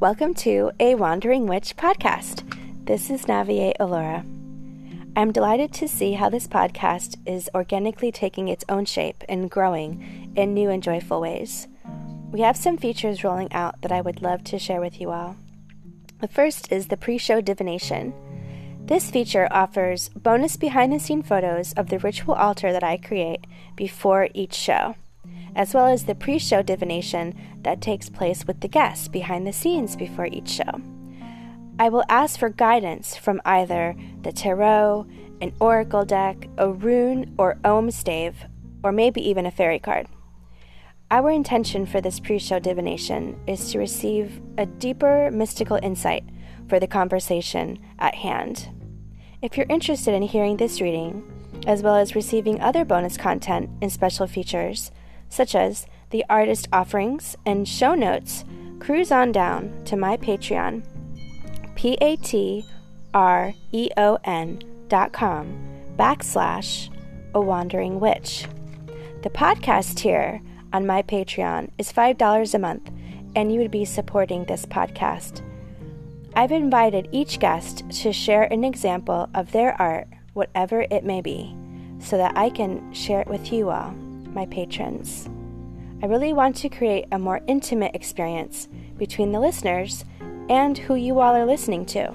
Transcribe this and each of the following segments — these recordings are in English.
Welcome to a Wandering Witch podcast. This is Naviae Allora. I'm delighted to see how this podcast is organically taking its own shape and growing in new and joyful ways. We have some features rolling out that I would love to share with you all. The first is the pre show divination. This feature offers bonus behind the scene photos of the ritual altar that I create before each show as well as the pre show divination that takes place with the guests behind the scenes before each show. I will ask for guidance from either the tarot, an oracle deck, a rune or ogham stave, or maybe even a fairy card. Our intention for this pre show divination is to receive a deeper mystical insight for the conversation at hand. If you're interested in hearing this reading, as well as receiving other bonus content and special features, such as the artist offerings and show notes, cruise on down to my Patreon, P A T R E O N dot com backslash a wandering witch. The podcast tier on my Patreon is $5 a month, and you would be supporting this podcast. I've invited each guest to share an example of their art, whatever it may be, so that I can share it with you all my patrons. I really want to create a more intimate experience between the listeners and who you all are listening to.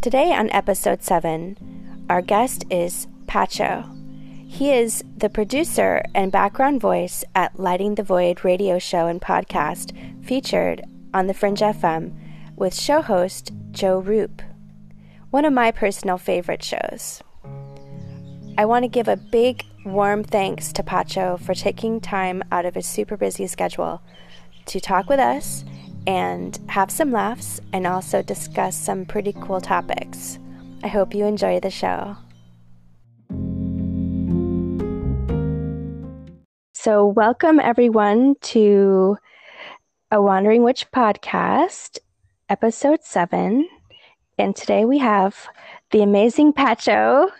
Today on episode 7, our guest is Patcho. He is the producer and background voice at Lighting the Void radio show and podcast featured on the Fringe FM with show host Joe Rupe, one of my personal favorite shows. I want to give a big, warm thanks to Patcho for taking time out of his super busy schedule to talk with us and have some laughs and also discuss some pretty cool topics. I hope you enjoy the show. So, welcome everyone to a Wandering Witch podcast, episode seven. And today we have the amazing Patcho.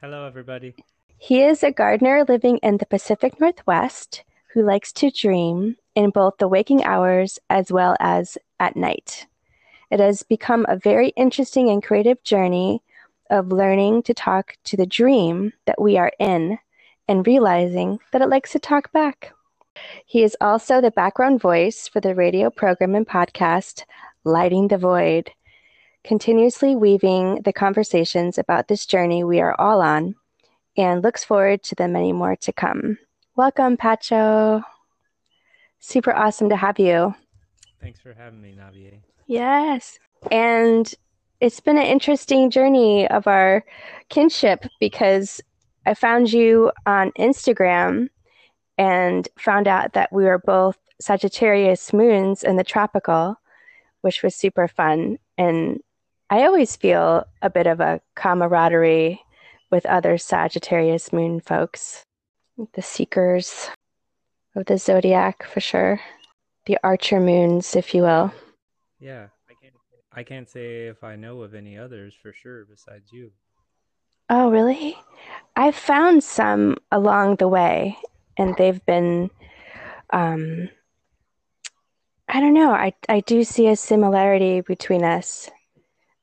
Hello, everybody. He is a gardener living in the Pacific Northwest who likes to dream in both the waking hours as well as at night. It has become a very interesting and creative journey of learning to talk to the dream that we are in and realizing that it likes to talk back. He is also the background voice for the radio program and podcast Lighting the Void, continuously weaving the conversations about this journey we are all on and looks forward to the many more to come. Welcome, Patcho. Super awesome to have you. Thanks for having me, Naviae. Yes. And it's been an interesting journey of our kinship because I found you on Instagram and found out that we were both Sagittarius moons in the tropical, which was super fun. And I always feel a bit of a camaraderie with other Sagittarius moon folks, the seekers of the zodiac for sure, the archer moons, if you will. Yeah, I can't, I can't say if I know of any others for sure besides you. Oh, really? I've found some along the way, and they've been um I don't know. I I do see a similarity between us,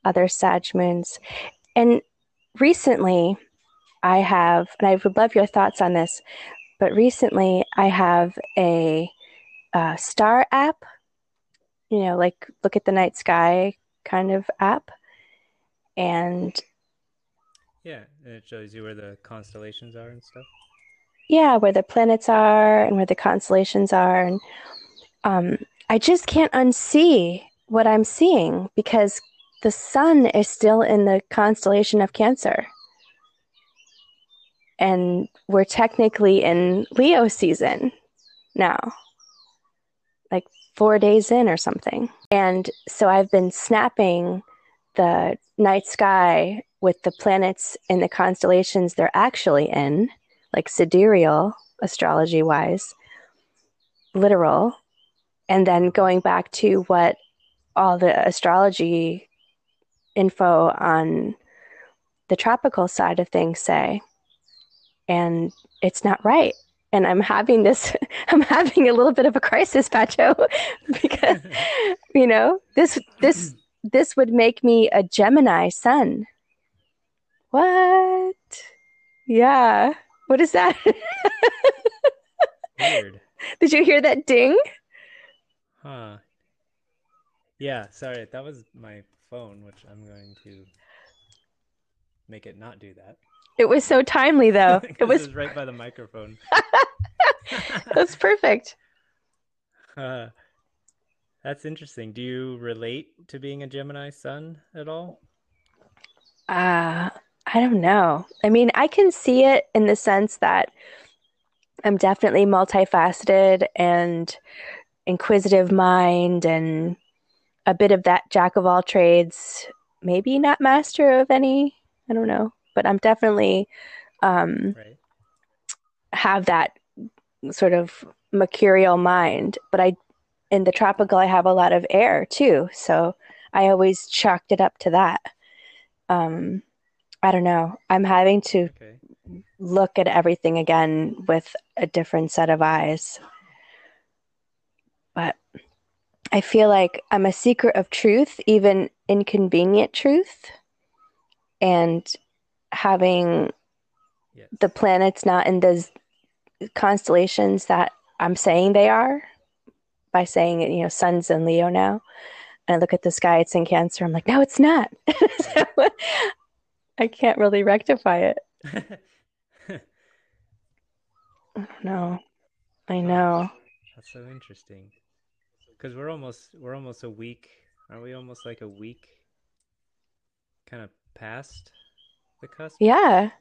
other Sag moons. And recently I have and I would love your thoughts on this, but recently I have a, a star app, you know, like look at the night sky kind of app. And yeah, and it shows you where the constellations are and stuff yeah, where the planets are and where the constellations are. And um, I just can't unsee what I'm seeing because the sun is still in the constellation of Cancer. And we're technically in Leo season now, like four days in or something. And so I've been snapping the night sky with the planets in the constellations they're actually in like sidereal astrology wise, literal, and then going back to what all the astrology info on the tropical side of things say. And it's not right. And I'm having this, I'm having a little bit of a crisis, Patcho, because, you know, this, this, this would make me a Gemini sun. What? Yeah. What is that? Weird. Did you hear that ding? Huh. Yeah, sorry, that was my phone, which I'm going to make it not do that. It was so timely, though. It 'Cause was. right by the microphone. That's perfect. Uh, that's interesting. Do you relate to being a Gemini sun at all? Uh, I don't know. I mean, I can see it in the sense that I'm definitely multifaceted and inquisitive mind and a bit of that jack of all trades, maybe not master of any. I don't know, but I'm definitely um, Right. have that sort of mercurial mind. But I, in the tropical, I have a lot of air too, so I always chalked it up to that. Um, I don't know. I'm having to Okay. look at everything again with a different set of eyes. I feel like I'm a seeker of truth, even inconvenient truth. And having Yes. the planets not in those constellations that I'm saying they are, by saying, you know, sun's in Leo now. And I look at the sky, it's in Cancer. I'm like, no, it's not. so I can't really rectify it. No, I know. That's so interesting. Because we're almost we're almost a week. Aren't we almost like a week kind of past the cusp? Yeah.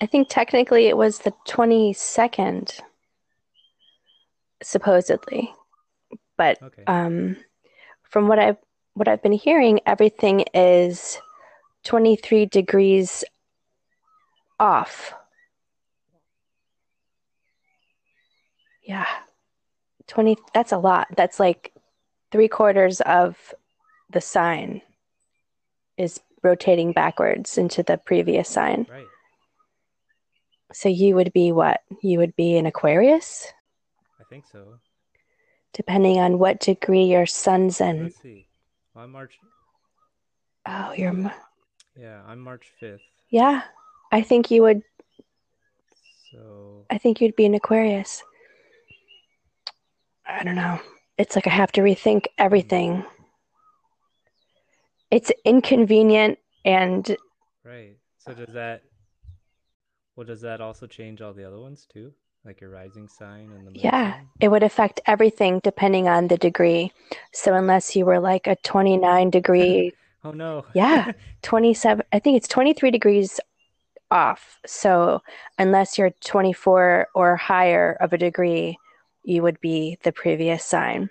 I think technically it was the 22nd, supposedly. But Okay. um, from what I've what I've been hearing, everything is 23 degrees off. Yeah. 20, that's a lot. That's like three quarters of the sign is rotating backwards into the previous sign. Right. So you would be what? You would be an Aquarius, I think so. depending on what degree your sun's in. Let's see. Well, I'm March. Oh, you're, Yeah, I'm March 5th. yeah. I think you would, So I think you'd be an Aquarius. I don't know. It's like I have to rethink everything. It's inconvenient and right. So does that? Well, does that also change all the other ones too? Like your rising sign and the moon yeah, sign? it would affect everything depending on the degree. So unless you were like a 29 degree Oh no. Yeah. 27 i think it's 23 degrees off so unless you're 24 or higher of a degree you would be the previous sign.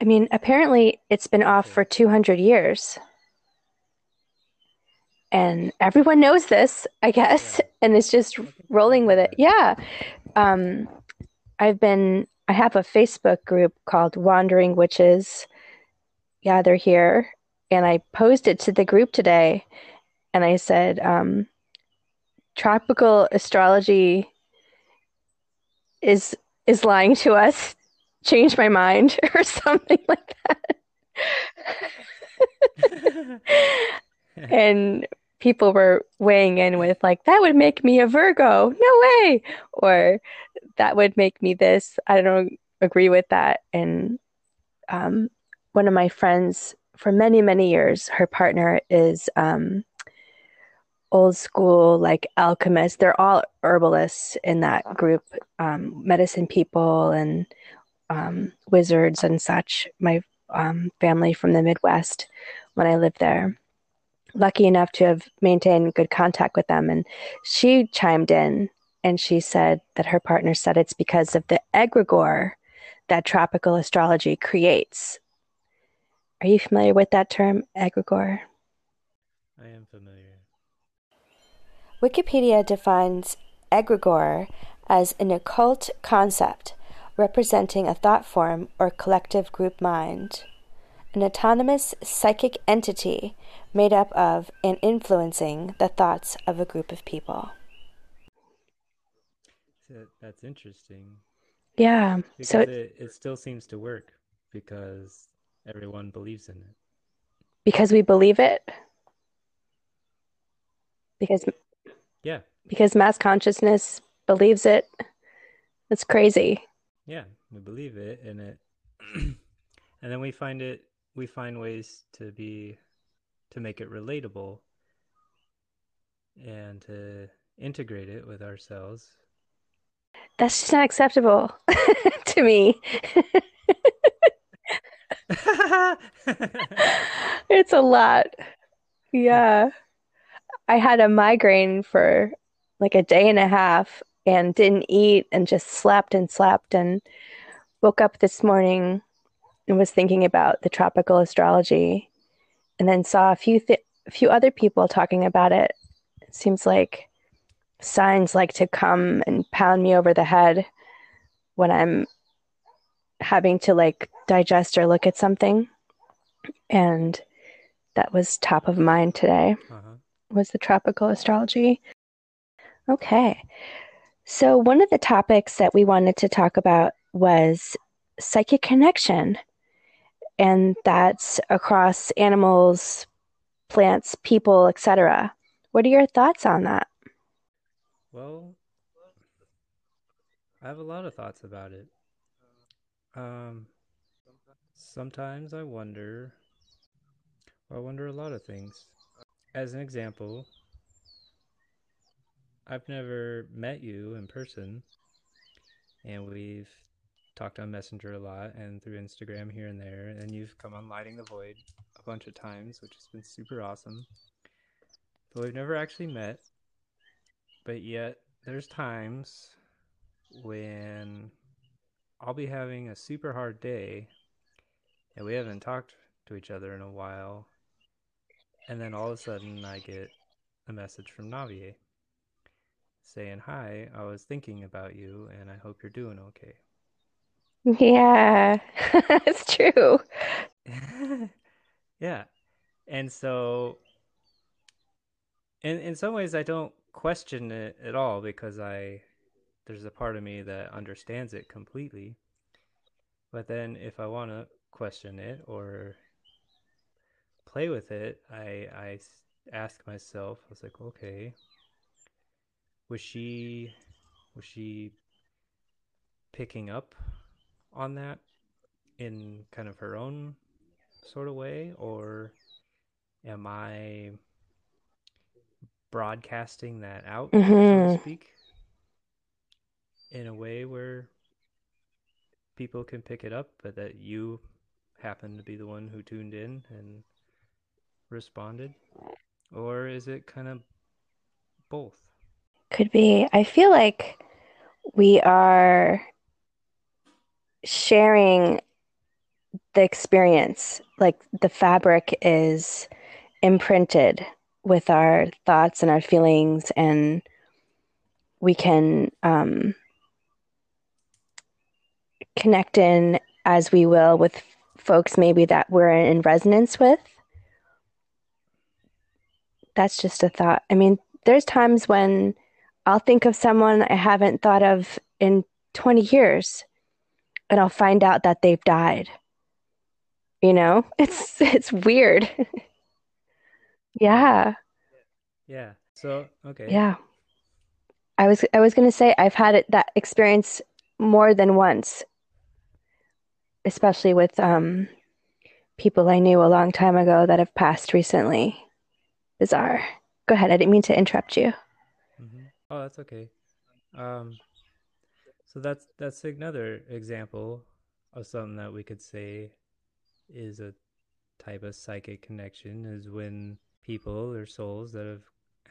I mean apparently it's been off for 200 years. And everyone knows this i guess Yeah. and it's just I think I've rolling with it. Yeah. Um i've been i have a facebook group called wandering witches Yeah, they're here and I posted it to the group today and I said, um, tropical astrology is is lying to us. Change my mind or something like that. and people were weighing in with like, that would make me a Virgo. No way. Or that would make me this. I don't agree with that. And um, one of my friends for many many years her partner is um old school like alchemists they're all herbalists in that group um medicine people and um wizards and such my um family from the midwest when i lived there lucky enough to have maintained good contact with them and she chimed in and she said that her partner said it's because of the egregore that tropical astrology creates are you familiar with that term, egregore? I am familiar. Wikipedia defines egregore as an occult concept representing a thought form or collective group mind. an autonomous psychic entity made up of and influencing the thoughts of a group of people. That's interesting. Yeah. Because so it, it still seems to work because everyone believes in it. Because we believe it. Because yeah. Because mass consciousness believes it. It's crazy. Yeah, we believe it and it and then we find it we find ways to be to make it relatable and to integrate it with ourselves. That's just not acceptable to me. it's a lot. Yeah. I had a migraine for like a day and a half and didn't eat and just slept and slept and woke up this morning and was thinking about the tropical astrology and then saw a few th- a few other people talking about it. It seems like signs like to come and pound me over the head when I'm having to like digest or look at something. And that was top of mind today. Uh-huh. Was the tropical astrology. Okay. So one of the topics that we wanted to talk about was psychic connection. And that's across animals, plants, people, etc. What are your thoughts on that? Well, I have a lot of thoughts about it. Um, sometimes I wonder, I wonder a lot of things. As an example, I've never met you in person, and we've talked on Messenger a lot and through Instagram here and there, and you've come on Lighting the Void a bunch of times, which has been super awesome. But we've never actually met, but yet there's times when I'll be having a super hard day and we haven't talked to each other in a while. And then all of a sudden I get a message from Naviae saying, Hi, I was thinking about you and I hope you're doing okay. Yeah, it's true. yeah. And so in in some ways I don't question it at all because I there's a part of me that understands it completely. But then if I want to question it or play with it, I I ask myself, I was like, okay, was she was she picking up on that in kind of her own sort of way or am I broadcasting that out, mm-hmm. so to mm-hmm. speak, in a way where people can pick it up, but that you happen to be the one who tuned in and responded? Or is it kind of both? Could be. I feel like we are sharing the experience. Like the fabric is imprinted with our thoughts and our feelings, and we can um, connect in as we will with folks maybe that we're in resonance with. That's just a thought. I mean, there's times when I'll think of someone I haven't thought of in 20 years and I'll find out that they've died. You know, it's it's weird. Yeah. Yeah. So, okay. Yeah. I was I was going to say I've had it that experience more than once. Especially with um people I knew a long time ago that have passed recently. Bizarre. Go ahead. I didn't mean to interrupt you. Mm-hmm. Oh, that's okay. Um so that's that's another example of something that we could say is a type of psychic connection is when people or souls that have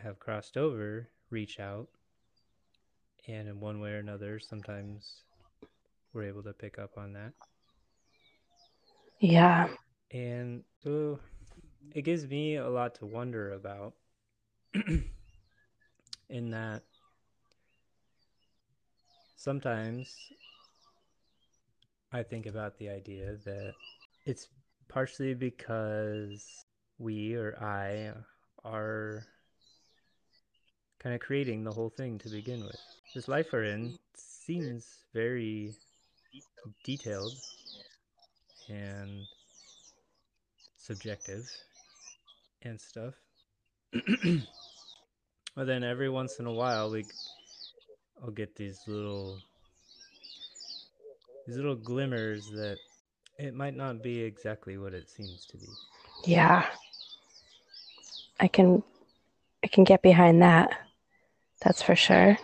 have crossed over reach out and in one way or another sometimes we're able to pick up on that yeah and so it gives me a lot to wonder about in that sometimes i think about the idea that it's partially because we or I are kind of creating the whole thing to begin with. This life we're in seems very detailed and subjective and stuff. but then every once in a while we I'll get these little these little glimmers that it might not be exactly what it seems to be. Yeah. I can I can get behind that. That's for sure.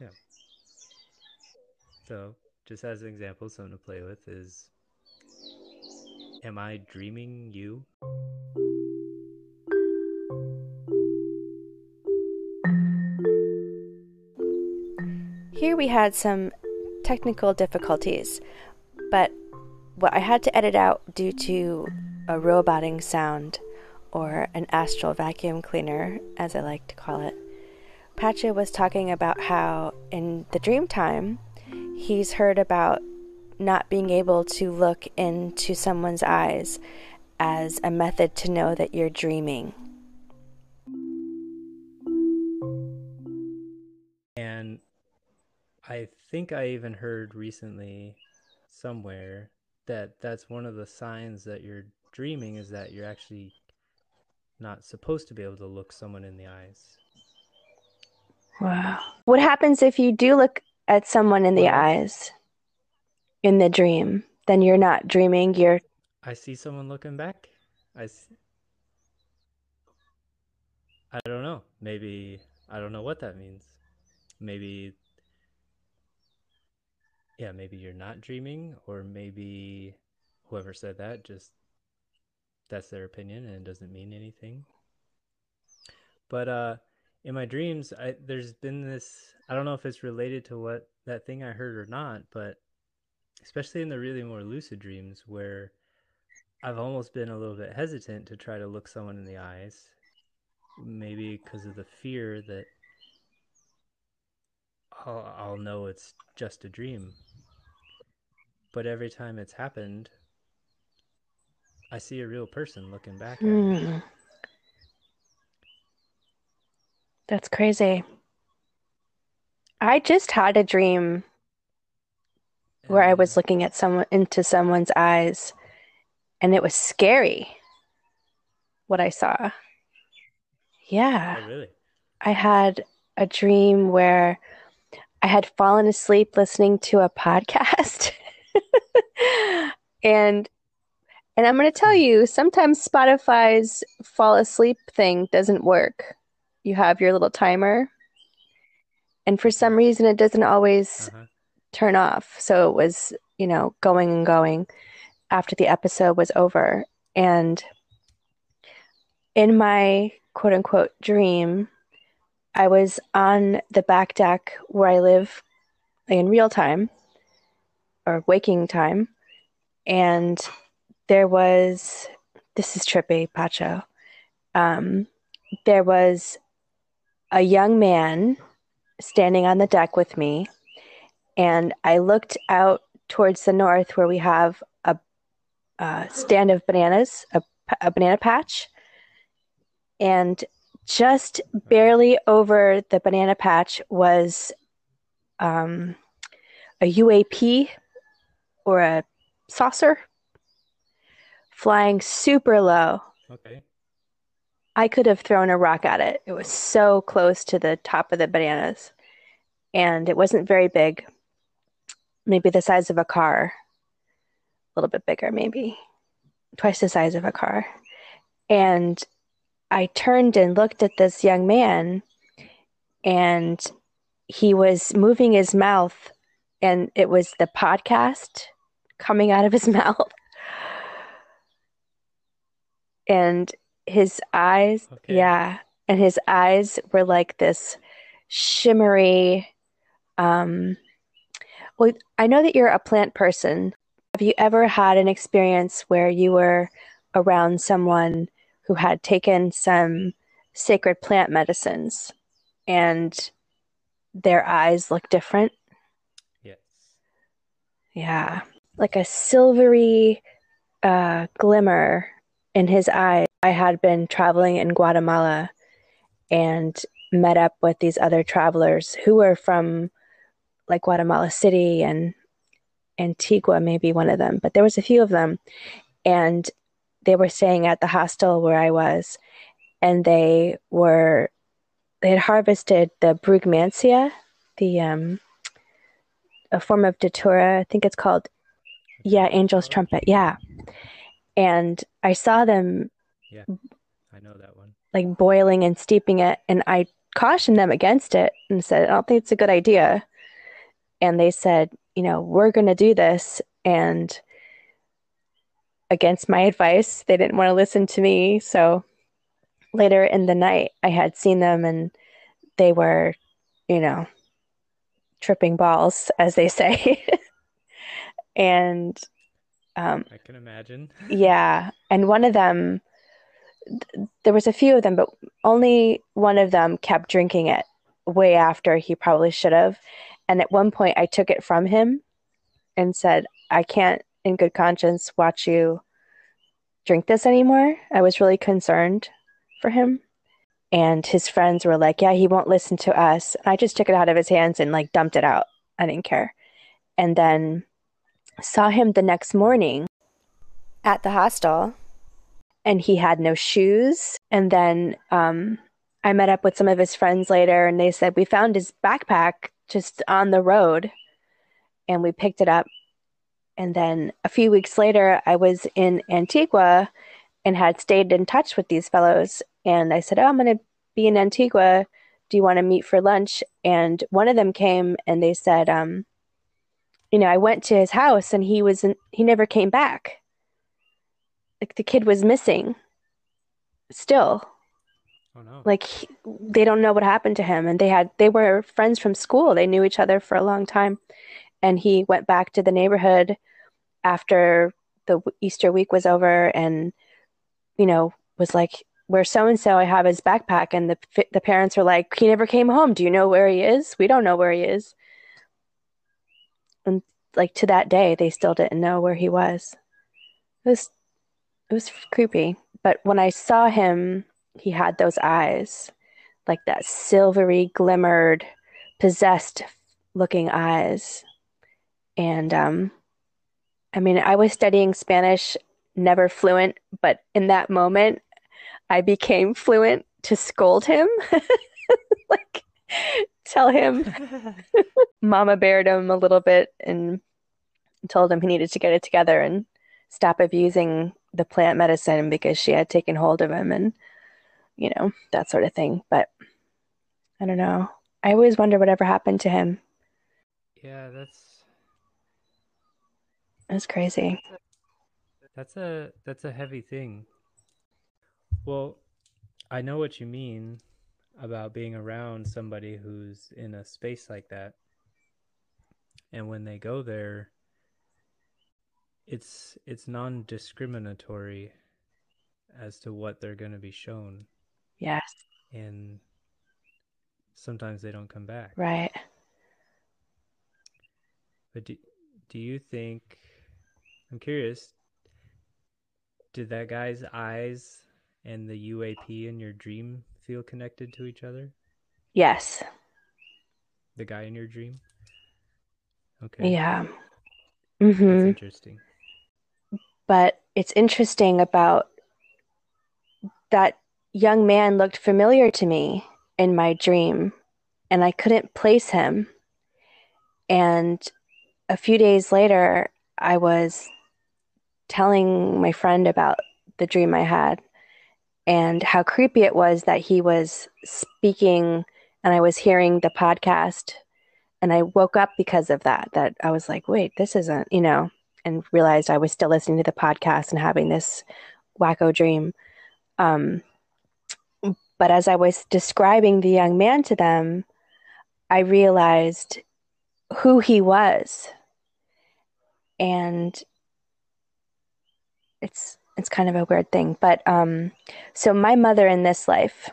Yeah. So, just as an example, something to play with is Am I dreaming you? Here we had some technical difficulties, but what I had to edit out due to a roboting sound or an astral vacuum cleaner, as I like to call it. Patcho was talking about how in the dream time he's heard about not being able to look into someone's eyes as a method to know that you're dreaming. And I think I even heard recently somewhere that that's one of the signs that you're dreaming is that you're actually not supposed to be able to look someone in the eyes. Wow. What happens if you do look at someone in the Well- eyes in the dream? Then you're not dreaming, you're I see someone looking back. I. See... I don't know. Maybe I don't know what that means. Maybe yeah, maybe you're not dreaming or maybe whoever said that just that's their opinion and it doesn't mean anything. But uh in my dreams, I there's been this I don't know if it's related to what that thing I heard or not, but especially in the really more lucid dreams where I've almost been a little bit hesitant to try to look someone in the eyes, maybe because of the fear that I'll, I'll know it's just a dream. But every time it's happened, I see a real person looking back at me. Hmm. That's crazy. I just had a dream where I was looking at someone into someone's eyes and it was scary what I saw. Yeah. Oh, really? I had a dream where I had fallen asleep listening to a podcast. and and I'm going to tell you sometimes Spotify's fall asleep thing doesn't work. You have your little timer and for some reason it doesn't always Uh-huh. Turn off. So it was, you know, going and going after the episode was over. And in my quote unquote dream, I was on the back deck where I live in real time or waking time. And there was, this is trippy, Patcho. Um, there was a young man standing on the deck with me and I looked out towards the north where we have a, a stand of bananas, a, a banana patch, and just barely over the banana patch was um, a UAP or a saucer flying super low. Okay. I could have thrown a rock at it. It was so close to the top of the bananas. And it wasn't very big. Maybe the size of a car. A little bit bigger, maybe. Twice the size of a car. And I turned and looked at this young man, and he was moving his mouth, and it was the podcast coming out of his mouth. And his eyes, Okay. yeah, and his eyes were like this shimmery. Um, well, I know that you're a plant person. Have you ever had an experience where you were around someone who had taken some sacred plant medicines and their eyes look different? Yes. Yeah, like a silvery uh, glimmer in his eye. I had been traveling in Guatemala and met up with these other travelers who were from like Guatemala City and Antigua, maybe one of them, but there was a few of them. And they were staying at the hostel where I was, and they were they had harvested the brugmansia, the um, a form of datura. I think it's called, yeah, angel's trumpet. Yeah, and I saw them. Yeah, I know that one. Like boiling and steeping it, and I cautioned them against it and said, I don't think it's a good idea. And they said, you know, we're going to do this. And against my advice, they didn't want to listen to me. So later in the night, I had seen them and they were, you know, tripping balls, as they say. and um, I can imagine. yeah. And one of them, there was a few of them, but only one of them kept drinking it way after he probably should have. And at one point, I took it from him and said, I can't, in good conscience, watch you drink this anymore. I was really concerned for him. And his friends were like, Yeah, he won't listen to us. And I just took it out of his hands and like dumped it out. I didn't care. And then saw him the next morning at the hostel and he had no shoes. And then um, I met up with some of his friends later, and they said we found his backpack just on the road, and we picked it up. And then a few weeks later, I was in Antigua and had stayed in touch with these fellows. And I said, Oh, I'm going to be in Antigua. Do you want to meet for lunch? And one of them came and they said, um, you know, I went to his house and he was he never came back like the kid was missing still oh no. Like he, they don't know what happened to him and they had they were friends from school. They knew each other for a long time. And he went back to the neighborhood after the easter week was over and you know was like where so and so i have his backpack. And the the parents were like he never came home. Do you know where he is? We don't know where he is. And like to that day they still didn't know where he was. It was it was creepy. But when I saw him, he had those eyes, like that silvery, glimmered, possessed looking eyes. And um, I mean, I was studying Spanish, never fluent, but in that moment, I became fluent to scold him. like, tell him, Mama bared him a little bit and told him he needed to get it together and stop abusing the plant medicine because she had taken hold of him and you know that sort of thing. But i don't know. I always wonder whatever happened to him. Yeah that's that's crazy. That's a that's a heavy thing. Well i know what you mean about being around somebody who's in a space like that. And when they go there it's it's non-discriminatory as to what they're going to be shown. Yes. And sometimes they don't come back. Right. But do, do you think I'm curious did that guy's eyes and the UAP in your dream feel connected to each other? Yes. The guy in your dream? Okay. Yeah. Mm-hmm. That's interesting. But it's interesting about that young man looked familiar to me in my dream, and I couldn't place him. And a few days later, I was telling my friend about the dream I had and how creepy it was that he was speaking and I was hearing the podcast and I woke up because of that that I was like wait this isn't you know and realized I was still listening to the podcast and having this wacko dream. Um, but as I was describing the young man to them, I realized who he was. And it's it's kind of a weird thing. But um, so my mother in this life,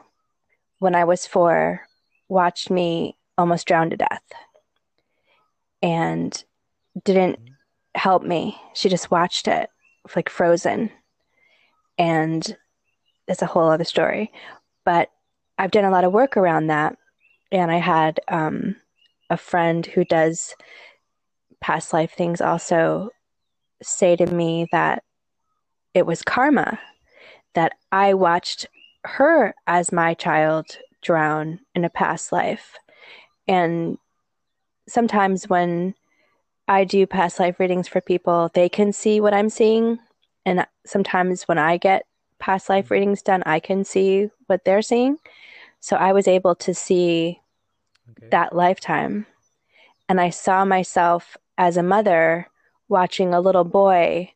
when I was four, watched me almost drown to death and didn't help me. She just watched it like frozen. And it's a whole other story. But I've done a lot of work around that. And I had um, a friend who does past life things also say to me that it was karma that I watched her as my child drown in a past life. And sometimes when I do past life readings for people, they can see what I'm seeing. And sometimes when I get past life readings done, I can see what they're seeing. So I was able to see okay. that lifetime. And I saw myself as a mother watching a little boy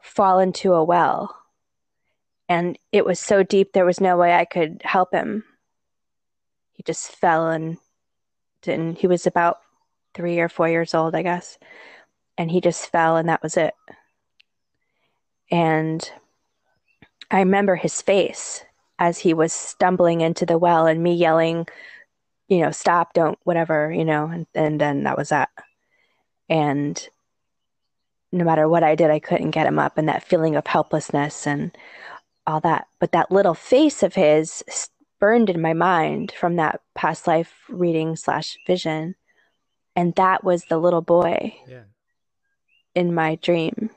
fall into a well. And it was so deep, there was no way I could help him. He just fell and didn't, he was about three or four years old, I guess. And he just fell, and that was it. And I remember his face as he was stumbling into the well and me yelling, you know, stop, don't, whatever, you know, and, and then that was that. And no matter what I did, I couldn't get him up, and that feeling of helplessness and all that. But that little face of his burned in my mind from that past life reading slash vision. And that was the little boy yeah. in my dream.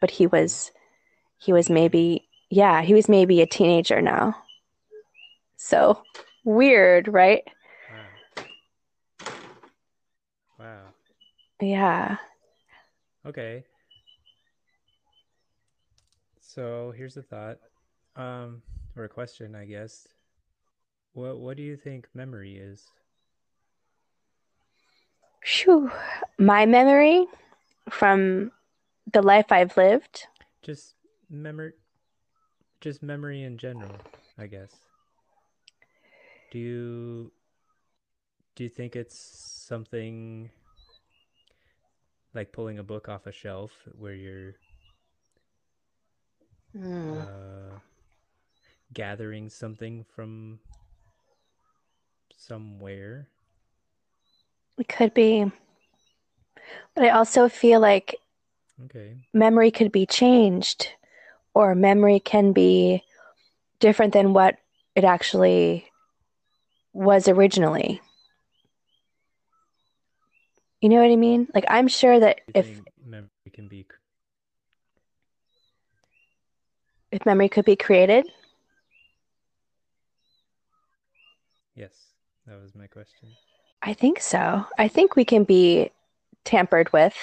But he was, he was maybe, yeah, he was maybe a teenager now. So weird, right? Wow. Wow. Yeah. Okay. So here's a thought, um, or a question, I guess. What What do you think memory is? Phew. My memory from the life I've lived. Just memory, just memory in general, I guess. Do you do you think it's something like pulling a book off a shelf where you're mm. uh, gathering something from somewhere. It could be. But I also feel like okay. memory could be changed or memory can be different than what it actually was originally. You know what I mean? Like I'm sure that if memory can be if memory could be created. Yes, that was my question. I think so. I think we can be tampered with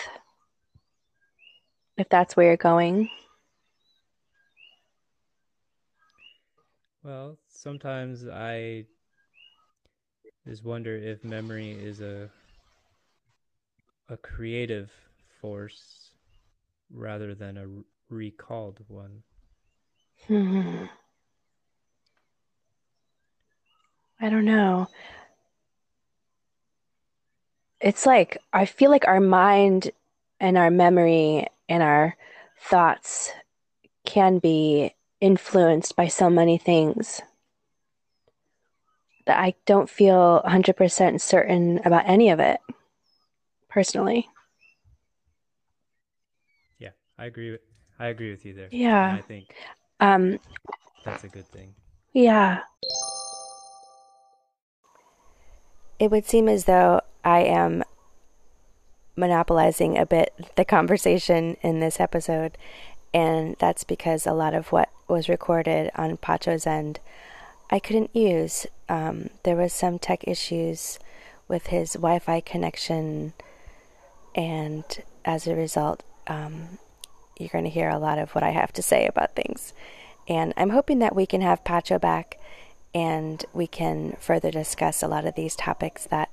if that's where you're going. Well, sometimes I just wonder if memory is a a creative force rather than a recalled one. Hmm. I don't know. It's like I feel like our mind and our memory and our thoughts can be influenced by so many things that I don't feel 100% certain about any of it personally. Yeah, I agree with I agree with you there. Yeah. And I think um that's a good thing. Yeah. It would seem as though I am monopolizing a bit the conversation in this episode, and that's because a lot of what was recorded on Patcho's end I couldn't use. Um, there was some tech issues with his Wi-Fi connection and as a result, um, you're going to hear a lot of what I have to say about things. And I'm hoping that we can have Patcho back and we can further discuss a lot of these topics that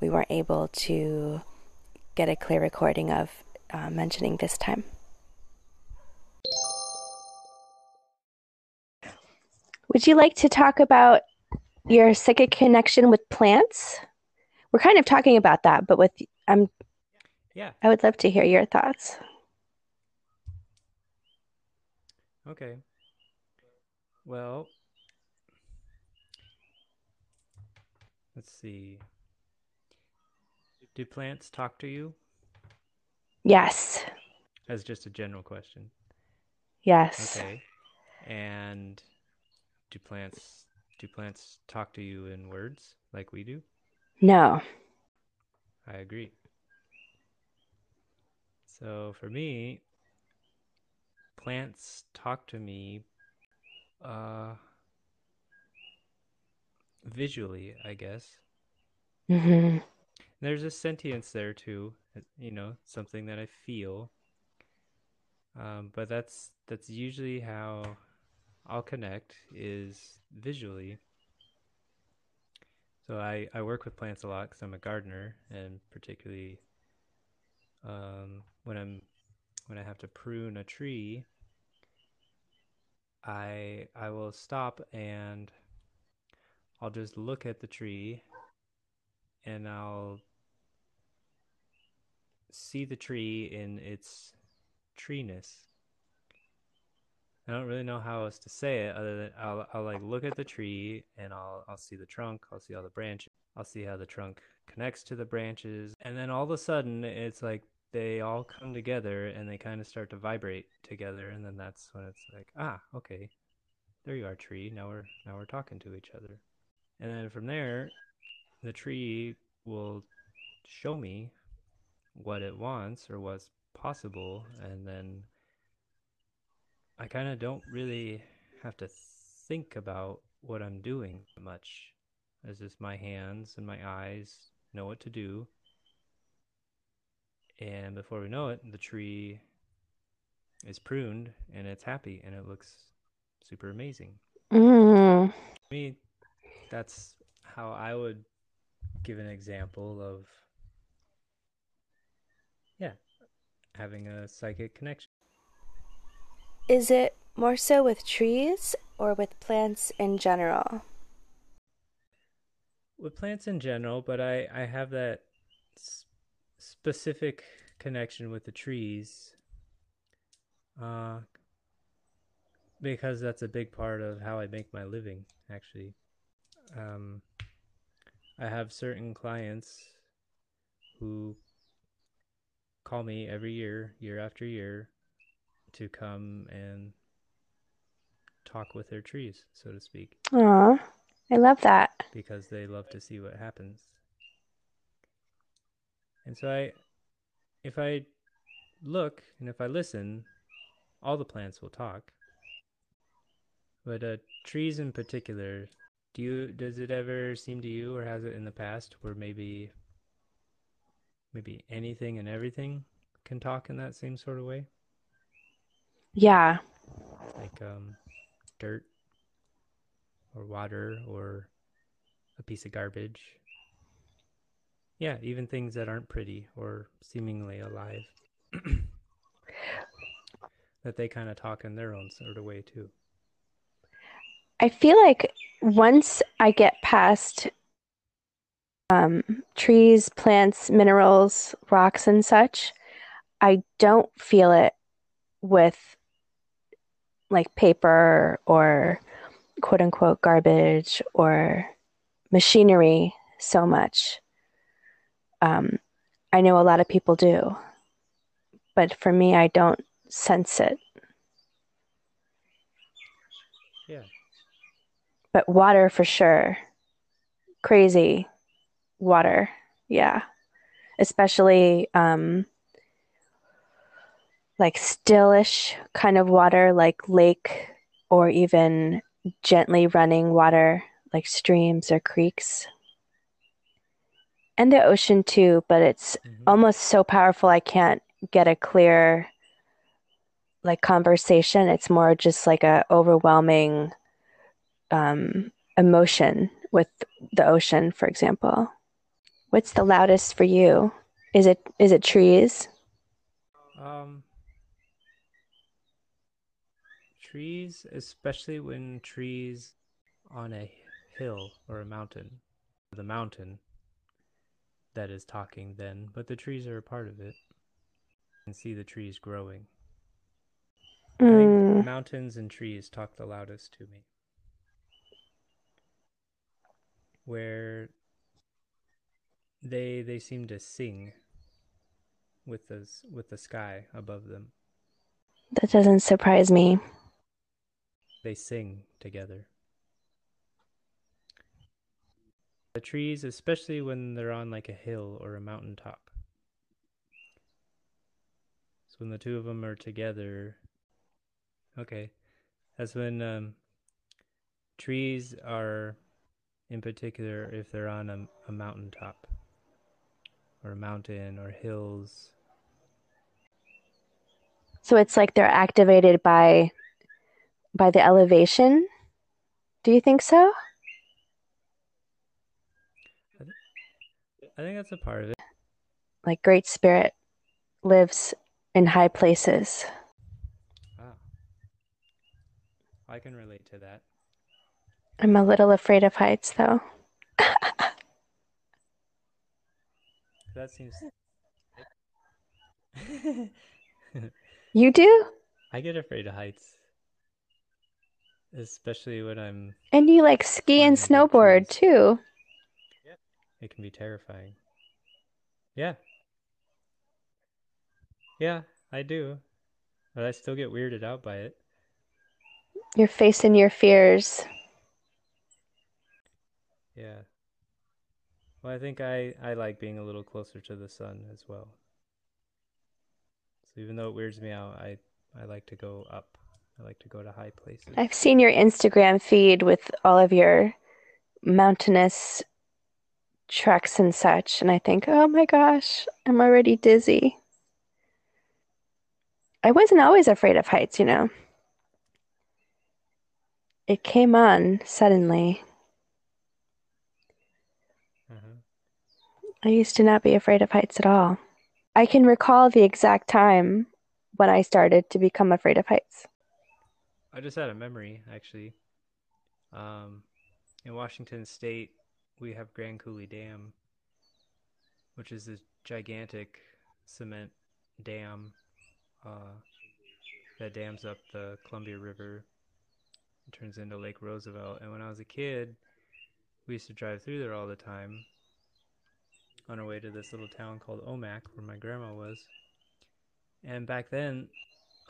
we weren't able to get a clear recording of uh, mentioning this time. Would you like to talk about your psychic connection with plants? We're kind of talking about that, but with I'm yeah. I would love to hear your thoughts. Okay. Well, let's see. Do plants talk to you? Yes. As just a general question. Yes. Okay. And do plants do plants talk to you in words like we do? No. I agree. So for me, plants talk to me uh visually, I guess. hmm There's a sentience there too, you know, something that I feel. Um, but that's that's usually how I'll connect is visually. So I, I work with plants a lot because I'm a gardener, and particularly um, when I'm when I have to prune a tree, I I will stop and I'll just look at the tree and I'll see the tree in its treeness. I don't really know how else to say it other than I'll I'll like look at the tree and I'll I'll see the trunk, I'll see all the branches, I'll see how the trunk connects to the branches, and then all of a sudden it's like they all come together and they kind of start to vibrate together and then that's when it's like, ah, okay. There you are, tree. Now we're now we're talking to each other. And then from there, the tree will show me what it wants or what's possible and then I kind of don't really have to think about what I'm doing much. It's just my hands and my eyes know what to do. And before we know it, the tree is pruned and it's happy and it looks super amazing. Mm. To me, that's how I would give an example of, yeah, having a psychic connection. Is it more so with trees or with plants in general? with plants in general, but I I have that specific connection with the trees, uh, because that's a big part of how I make my living. Actually, um, I have certain clients who call me every year, year after year, to come and talk with their trees, so to speak Aw, I love that. because they love to see what happens. And so I if I look and if I listen, all the plants will talk. But uh, trees in particular, do you does it ever seem to you or has it in the past where maybe maybe anything and everything can talk in that same sort of way? Yeah. Like um dirt or water or a piece of garbage. Yeah, even things that aren't pretty or seemingly alive. that they kind of talk in their own sort of way too. I feel like once I get past um, trees, plants, minerals, rocks, and such, I don't feel it with like paper or quote unquote garbage or machinery so much. Um, I know a lot of people do, but for me, I don't sense it. Yeah. But water for sure. Crazy water. Yeah. Especially um, like stillish kind of water, like lake or even gently running water, like streams or creeks. And the ocean too, but it's Mhm. almost so powerful I can't get a clear like conversation. It's more just like a overwhelming um, emotion with the ocean, for example. What's the loudest for you? Is it is it trees? Um, trees, especially when trees on a hill or a mountain, the mountain that is talking then, but the trees are a part of it. You can see the trees growing. I think Mm, mountains and trees talk the loudest to me. Where they they seem to sing with the with the sky above them. That doesn't surprise me. They sing together. The trees, especially when they're on like a hill or a mountaintop. So when the two of them are together, okay, that's when um, trees are, in particular, if they're on a, a mountaintop or a mountain or hills. So it's like they're activated by by the elevation. Do you think so? I think that's a part of it. Like Great Spirit lives in high places. Wow. I can relate to that. I'm a little afraid of heights though. That seems. You do? I get afraid of heights, especially when I'm. And you like ski and snowboard too. It can be terrifying. Yeah. Yeah, I do, but I still get weirded out by it. You're facing your fears. Yeah. Well, I think I I like being a little closer to the sun as well. So even though it weirds me out, I I like to go up. I like to go to high places. I've seen your Instagram feed with all of your mountainous treks and such, and I think, oh my gosh, I'm already dizzy. I wasn't always afraid of heights, you know. It came on suddenly. Uh-huh. I used to not be afraid of heights at all. I can recall the exact time when I started to become afraid of heights. I just had a memory actually. Um, in Washington State, we have Grand Coulee Dam, which is this gigantic cement dam uh, that dams up the Columbia River and turns into Lake Roosevelt. And when I was a kid, we used to drive through there all the time on our way to this little town called Omak, where my grandma was. And back then,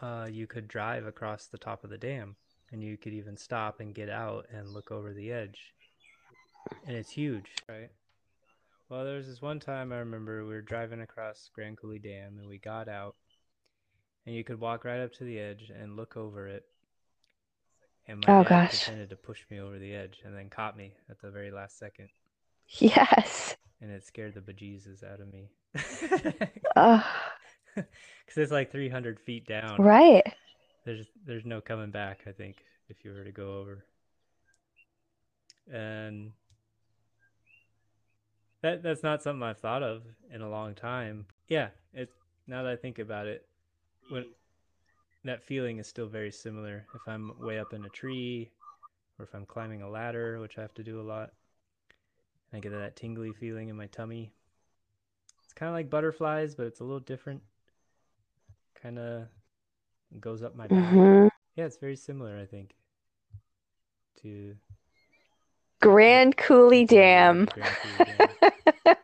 uh, you could drive across the top of the dam, and you could even stop and get out and look over the edge. And it's huge, right? Well, there was this one time I remember we were driving across Grand Coulee Dam, and we got out, and you could walk right up to the edge and look over it. And my Oh, dad gosh. pretended to push me over the edge, and then caught me at the very last second, Yes. and it scared the bejesus out of me. Ugh. Because it's like 300 feet down. Right. There's there's no coming back, I think, if you were to go over. And that that's not something I've thought of in a long time. Yeah, it now that I think about it, when that feeling is still very similar. If I'm way up in a tree, or if I'm climbing a ladder, which I have to do a lot, I get that tingly feeling in my tummy. It's kind of like butterflies, but it's a little different. Kind of goes up my back. hmm Yeah, it's very similar, I think, to Grand Coulee Dam. Grand Coulee Dam.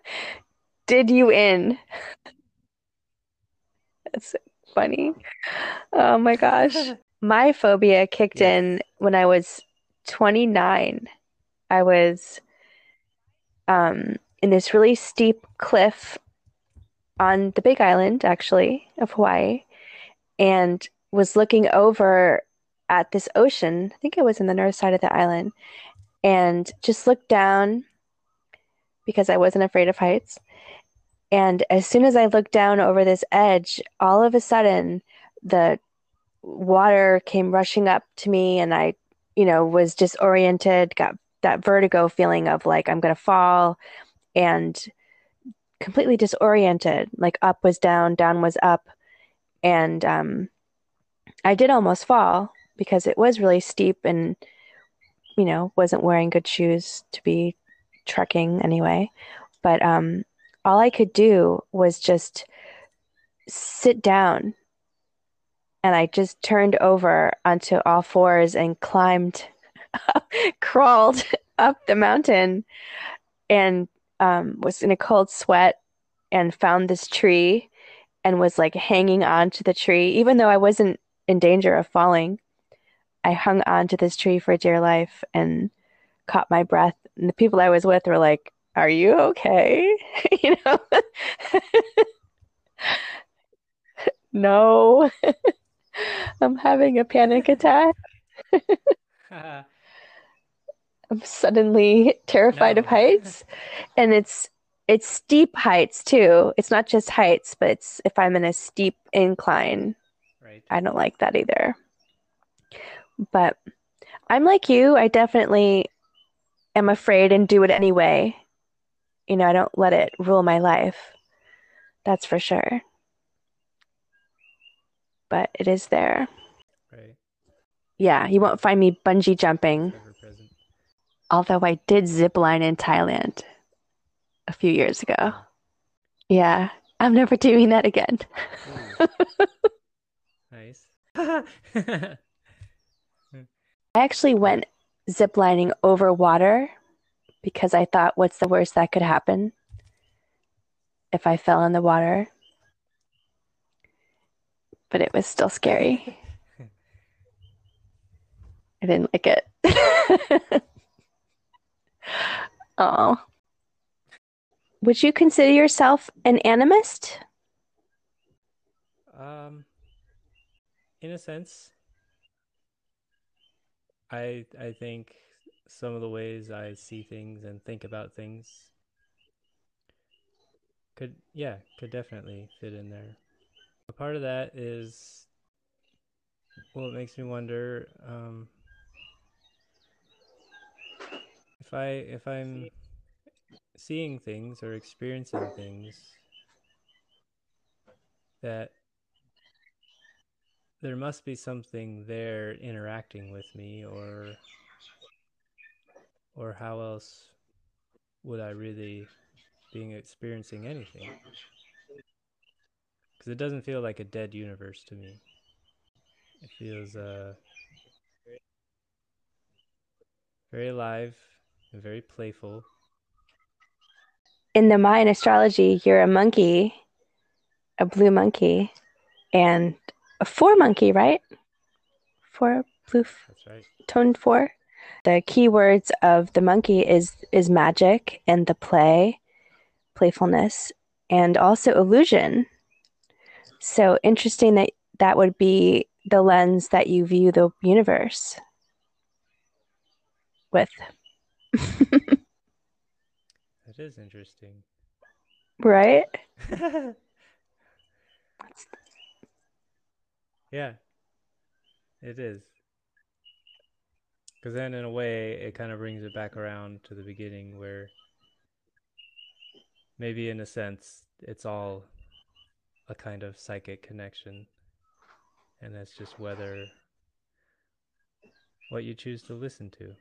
Did you in? That's funny. Oh my gosh. My phobia kicked Yes. in when I was 29. I was um, in this really steep cliff on the Big Island, actually, of Hawaii, and was looking over at this ocean. I think it was in the north side of the island, and just looked down because I wasn't afraid of heights. And as soon as I looked down over this edge, all of a sudden the water came rushing up to me, and I, you know, was disoriented, got that vertigo feeling of like I'm going to fall, and completely disoriented. Like up was down, down was up. And um, I did almost fall because it was really steep and, you know, wasn't wearing good shoes to be trekking anyway. But um, all I could do was just sit down. And I just turned over onto all fours and climbed, crawled up the mountain and um, was in a cold sweat and found this tree and was like hanging on to the tree, even though I wasn't in danger of falling, I hung on to this tree for dear life and caught my breath. And the people I was with were like, Are you okay? you know? no, I'm having a panic attack. I'm suddenly terrified no. of heights. And it's it's steep heights too. It's not just heights, but it's if I'm in a steep incline. Right. I don't like that either. But I'm like you. I definitely am afraid and do it anyway. You know, I don't let it rule my life. That's for sure. But it is there. Right. Yeah, you won't find me bungee jumping. Although I did zip line in Thailand a few years ago. Yeah, I'm never doing that again. nice. I actually went ziplining over water because I thought, what's the worst that could happen if I fell in the water? But it was still scary. I didn't like it. oh. Would you consider yourself an animist? Um, in a sense, I I think some of the ways I see things and think about things could yeah could definitely fit in there. A part of that is well, it makes me wonder um, if I if I'm seeing things or experiencing things that there must be something there interacting with me or or how else would I really being experiencing anything? Because it doesn't feel like a dead universe to me. It feels uh very alive and very playful in the Mayan astrology, you're a monkey, a blue monkey, and a four monkey, right? Four blue. That's right. Tone four. The key words of the monkey is is magic and the play, playfulness, and also illusion. So interesting that that would be the lens that you view the universe with. It is interesting. Right? yeah. It is. Because then, in a way, it kind of brings it back around to the beginning where maybe, in a sense, it's all a kind of psychic connection. And that's just whether what you choose to listen to.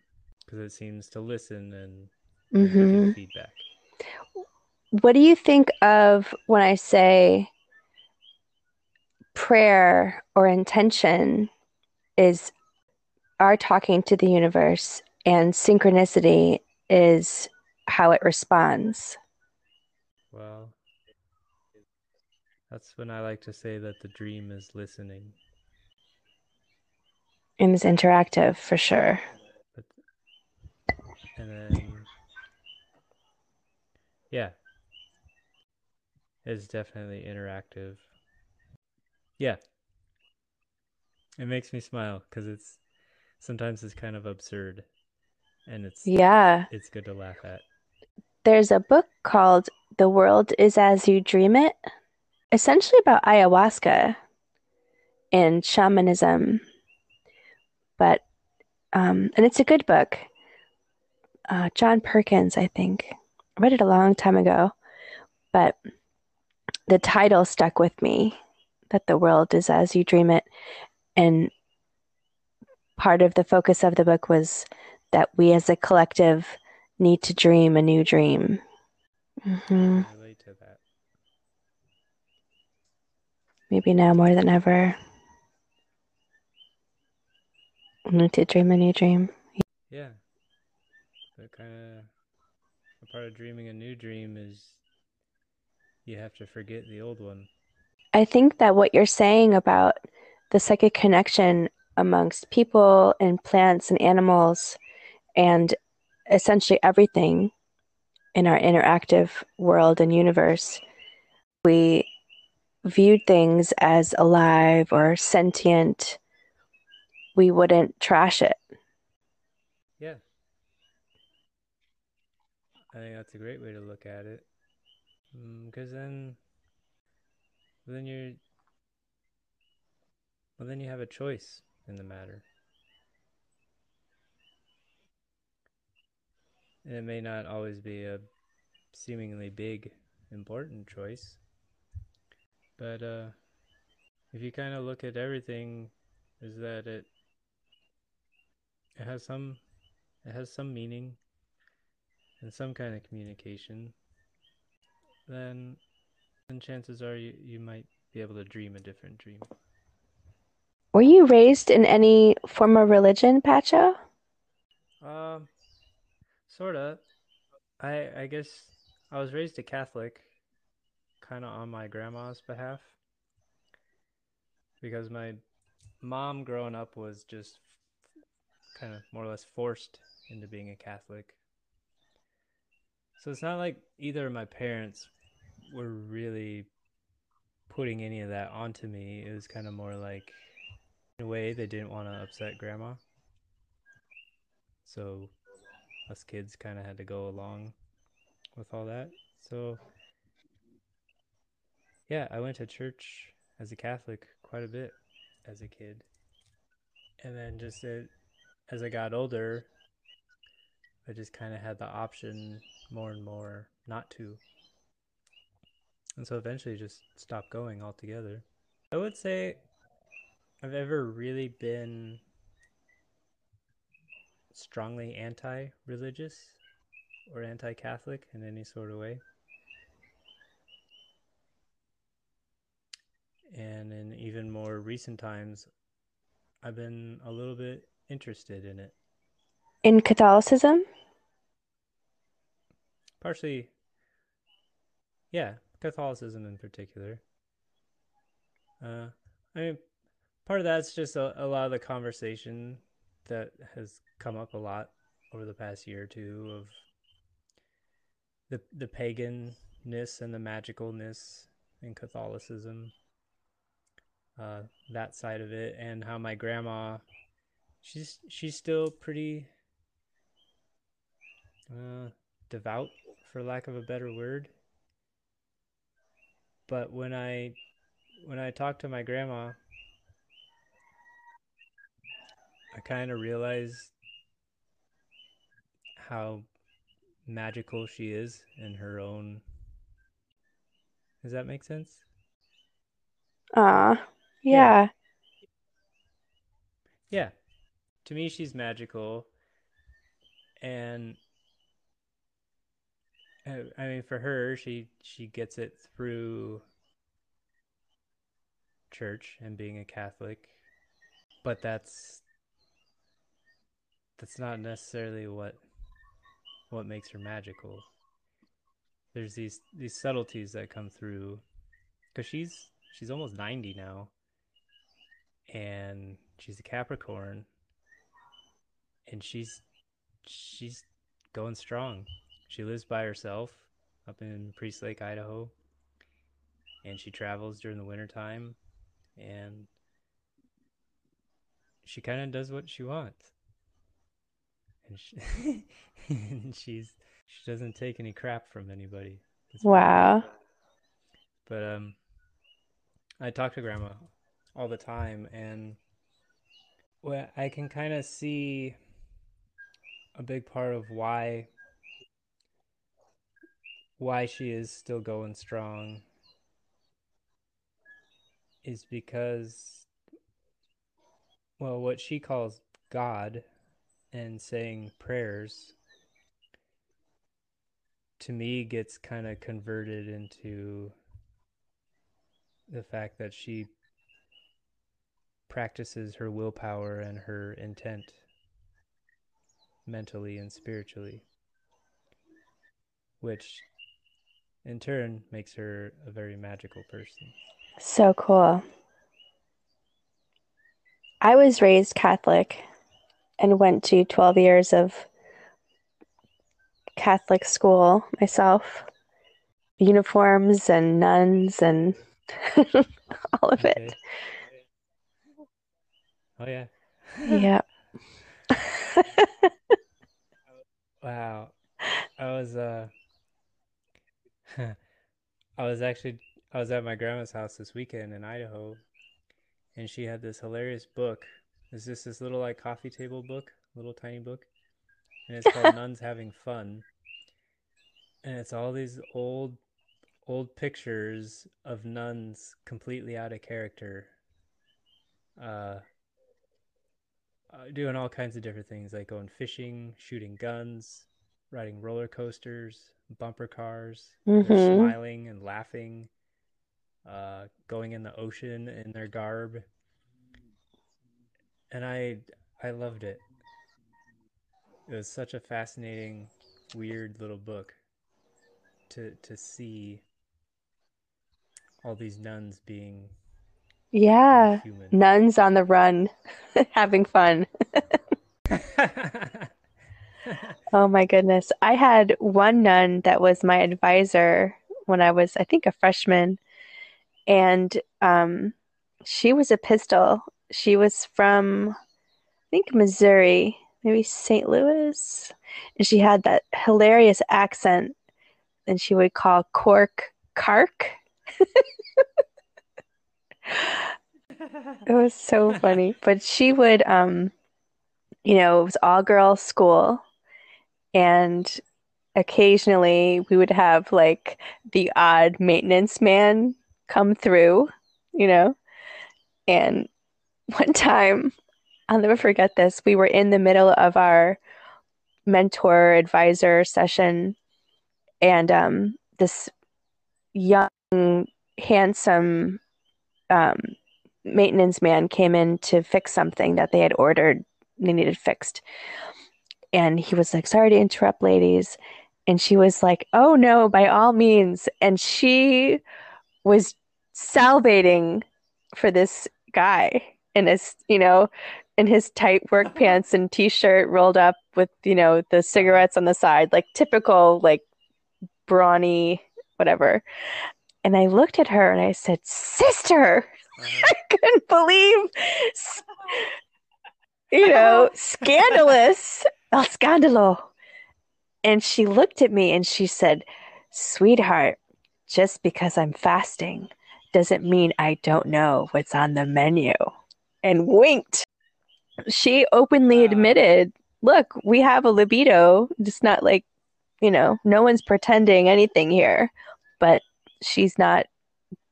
Because it seems to listen and mm-hmm. feedback. What do you think of when I say prayer or intention is our talking to the universe and synchronicity is how it responds? Well, that's when I like to say that the dream is listening. And it's interactive for sure. But, and then yeah. It's definitely interactive. Yeah. It makes me smile because it's sometimes it's kind of absurd and it's yeah it's good to laugh at there's a book called the world is as you dream it essentially about ayahuasca and shamanism but um and it's a good book uh john perkins i think I read it a long time ago, but the title stuck with me that the world is as you dream it. And part of the focus of the book was that we as a collective need to dream a new dream. Mm-hmm. relate to that. Maybe now more than ever. We need to dream a new dream. Yeah. That kind of part of dreaming a new dream is you have to forget the old one. I think that what you're saying about the psychic connection amongst people and plants and animals and essentially everything in our interactive world and universe. We viewed things as alive or sentient, we wouldn't trash it. Yeah. I think that's a great way to look at it. Because mm, then, then you're, well, then you have a choice in the matter. And it may not always be a seemingly big, important choice. But uh, if you kind of look at everything, is that it it has some it has some meaning and some kind of communication, then then chances are you, you might be able to dream a different dream. Were you raised in any form of religion, Patcho? Um, sorta. I I guess I was raised a Catholic, kind of on my grandma's behalf, because my mom growing up was just kind of more or less forced into being a Catholic. So it's not like either of my parents were really putting any of that onto me. It was kind of more like, in a way, they didn't want to upset grandma. So us kids kind of had to go along with all that. So, yeah, I went to church as a Catholic quite a bit as a kid. And then just it, as I got older, I just kind of had the option more and more not to. And so eventually just stopped going altogether. I would say I've ever really been strongly anti religious or anti Catholic in any sort of way. And in even more recent times, I've been a little bit interested in it. In Catholicism? Partially, yeah, Catholicism in particular. Uh, I mean, part of that's just a, a lot of the conversation that has come up a lot over the past year or two of the the paganness and the magicalness in Catholicism. Uh, that side of it, and how my grandma she's she's still pretty uh, devout, for lack of a better word. But when I when I talk to my grandma, I kind of realize how magical she is in her own. Does that make sense? Ah, yeah. yeah to me she's magical and uh, I mean for her she she gets it through church and being a Catholic but that's that's not necessarily what what makes her magical there's these these subtleties that come through cuz she's she's almost 90 now and she's a Capricorn and she's she's going strong. She lives by herself up in Priest Lake, Idaho, and she travels during the wintertime and she kind of does what she wants. And, she, and she's she doesn't take any crap from anybody. wow. But um I talk to grandma all the time and well, I can kind of see a big part of why why she is still going strong is because well what she calls God and saying prayers to me gets kind of converted into the fact that she practices her willpower and her intent mentally and spiritually, which in turn makes her a very magical person. So cool. I was raised Catholic and went to 12 years of Catholic school myself. Uniforms and nuns and all of Okay. it. Oh yeah. Yeah. Wow. I was uh I was actually I was at my grandma's house this weekend in Idaho and she had this hilarious book. It's just this little like coffee table book, little tiny book. And it's called Nuns Having Fun. And it's all these old old pictures of nuns completely out of character. Uh uh, doing all kinds of different things like going fishing, shooting guns, riding roller coasters, bumper cars. They're hmm smiling and laughing, uh, going in the ocean in their garb, and I I loved it. It was such a fascinating, weird little book to to see all these nuns being being Yeah. human. Nuns on the run, having fun. Oh my goodness. I had one nun that was my advisor when I was, I think, a freshman, and um, she was a pistol. She was from, I think, Missouri, maybe St. Louis, and she had that hilarious accent, and she would call cork kark. It was so funny. But she would, um, you know, it was all girls school, and occasionally we would have like the odd maintenance man come through, you know. And one time, I'll never forget this, we were in the middle of our mentor advisor session, and um, this young, handsome um, maintenance man came in to fix something that they had ordered, they needed fixed. And he was like, Sorry to interrupt, ladies. And she was like, Oh no, by all means. And she was salivating for this guy in his, you know, in his tight work pants and t-shirt rolled up with, you know, the cigarettes on the side, like typical, like brawny, whatever. And I looked at her and I said, Sister, Uh-huh. I couldn't believe, you know, scandalous, el scandalo. And she looked at me and she said, Sweetheart, just because I'm fasting doesn't mean I don't know what's on the menu. And winked. She openly Wow. admitted, Look, we have a libido. It's not like, you know, no one's pretending anything here, but she's not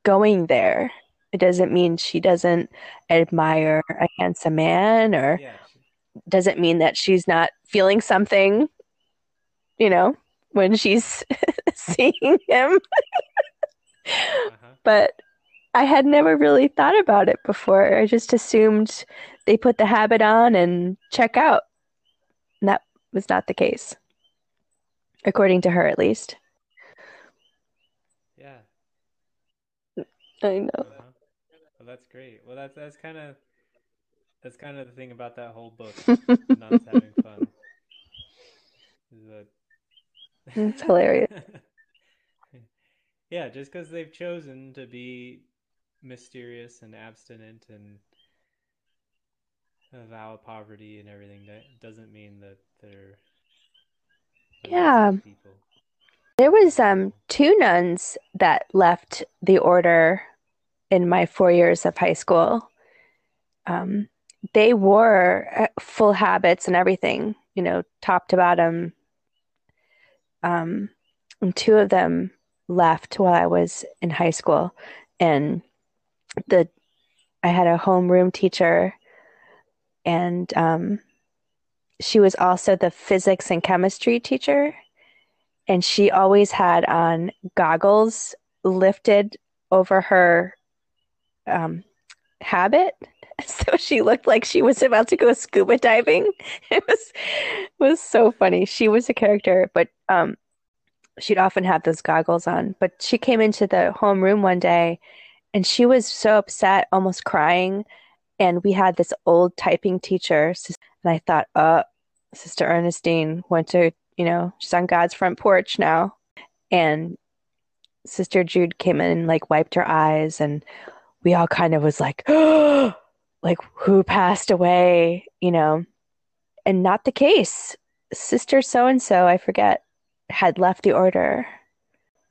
going there. It doesn't mean she doesn't admire a handsome man or Yeah. Doesn't mean that she's not feeling something, you know, when she's seeing him. Uh-huh. But I had never really thought about it before. I just assumed they put the habit on and check out. And that was not the case, according to her at least. Yeah. I know. Uh-huh. Well, that's great. Well, that's that's kind of that's kind of the thing about that whole book, nuns having fun. It's hilarious. Yeah, just because they've chosen to be mysterious and abstinent and vow poverty and everything, that doesn't mean that they're Yeah. people. There was um two nuns that left the order in my four years of high school. Um, they wore uh, full habits and everything, you know, top to bottom. Um, and two of them left while I was in high school, and the I had a homeroom teacher, and um, she was also the physics and chemistry teacher. And she always had on goggles lifted over her um, habit, so she looked like she was about to go scuba diving. It was was so funny. She was a character, but um, she'd often have those goggles on. But she came into the homeroom one day, and she was so upset, almost crying, And we had this old typing teacher, and I thought, uh, Sister Ernestine went to, you know, she's on God's front porch now. And Sister Jude came in and like wiped her eyes, and we all kind of was like, oh, like who passed away, you know? And not the case. Sister so and so, I forget, had left the order,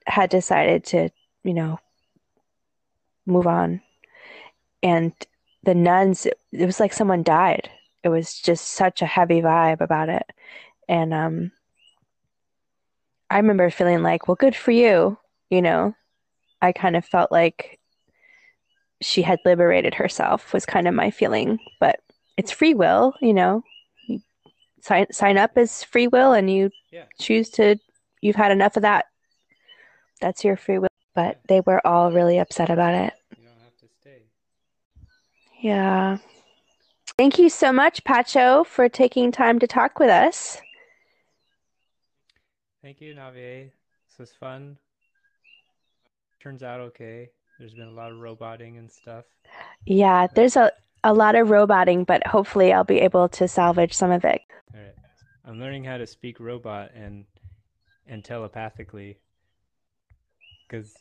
had decided to, you know, move on. And the nuns, it, was like someone died. It was just such a heavy vibe about it. And um, I remember feeling like, well, good for you. You know, I kind of felt like she had liberated herself, was kind of my feeling. But it's free will, you know. You sign sign up as free will, and you yeah. choose to. You've had enough of that. That's your free will. But they were all really upset about it. You don't have to stay. Yeah. Thank you so much, Patcho, for taking time to talk with us. Thank you, Naviae. This was fun. Turns out okay. There's been a lot of roboting and stuff. Yeah, there's a, a lot of roboting, but hopefully I'll be able to salvage some of it. All right. I'm learning how to speak robot and and telepathically because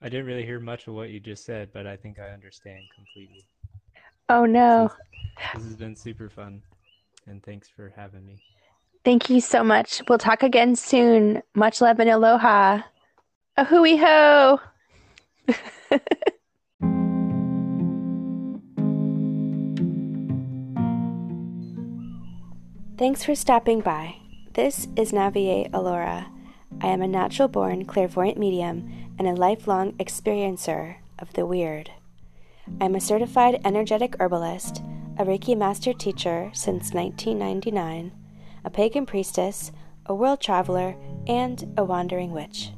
I didn't really hear much of what you just said, but I think I understand completely. Oh no. This, has been super fun. And thanks for having me. Thank you so much. We'll talk again soon. Much love and aloha. A hooey ho. Thanks for stopping by. This is Naviae Allora. I am a natural born clairvoyant medium and a lifelong experiencer of the weird. I'm a certified energetic herbalist, a Reiki master teacher since 1999, a pagan priestess, a world traveler, and a wandering witch.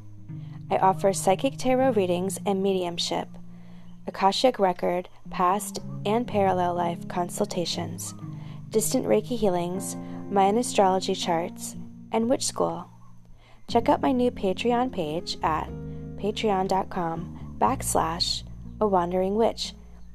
I offer psychic tarot readings and mediumship, Akashic record, past and parallel life consultations, distant Reiki healings, Mayan astrology charts, and witch school. Check out my new Patreon page at patreon.com backslash a Wandering Witch,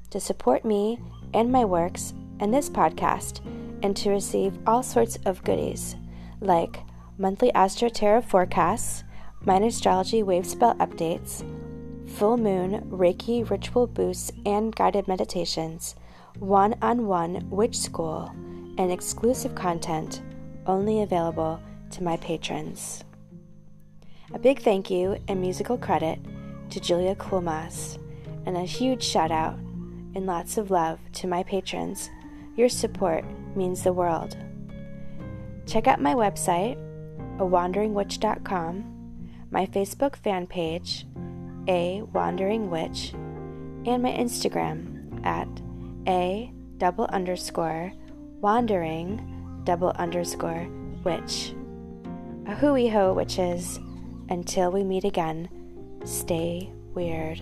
to support me and my works and this podcast, and to receive all sorts of goodies like monthly Astro Tarot forecasts, Mayan astrology wave spell updates, full moon Reiki ritual boosts and guided meditations, one on one witch school, and exclusive content only available to my patrons. A big thank you and musical credit to Julia Kulmas and a huge shout out and lots of love to my patrons. Your support means the world. Check out my website, awanderingwitch.com, my Facebook fan page, A Wandering Witch, and my Instagram at A double underscore wandering double underscore witch. A hooey ho, witches. Until we meet again, stay weird.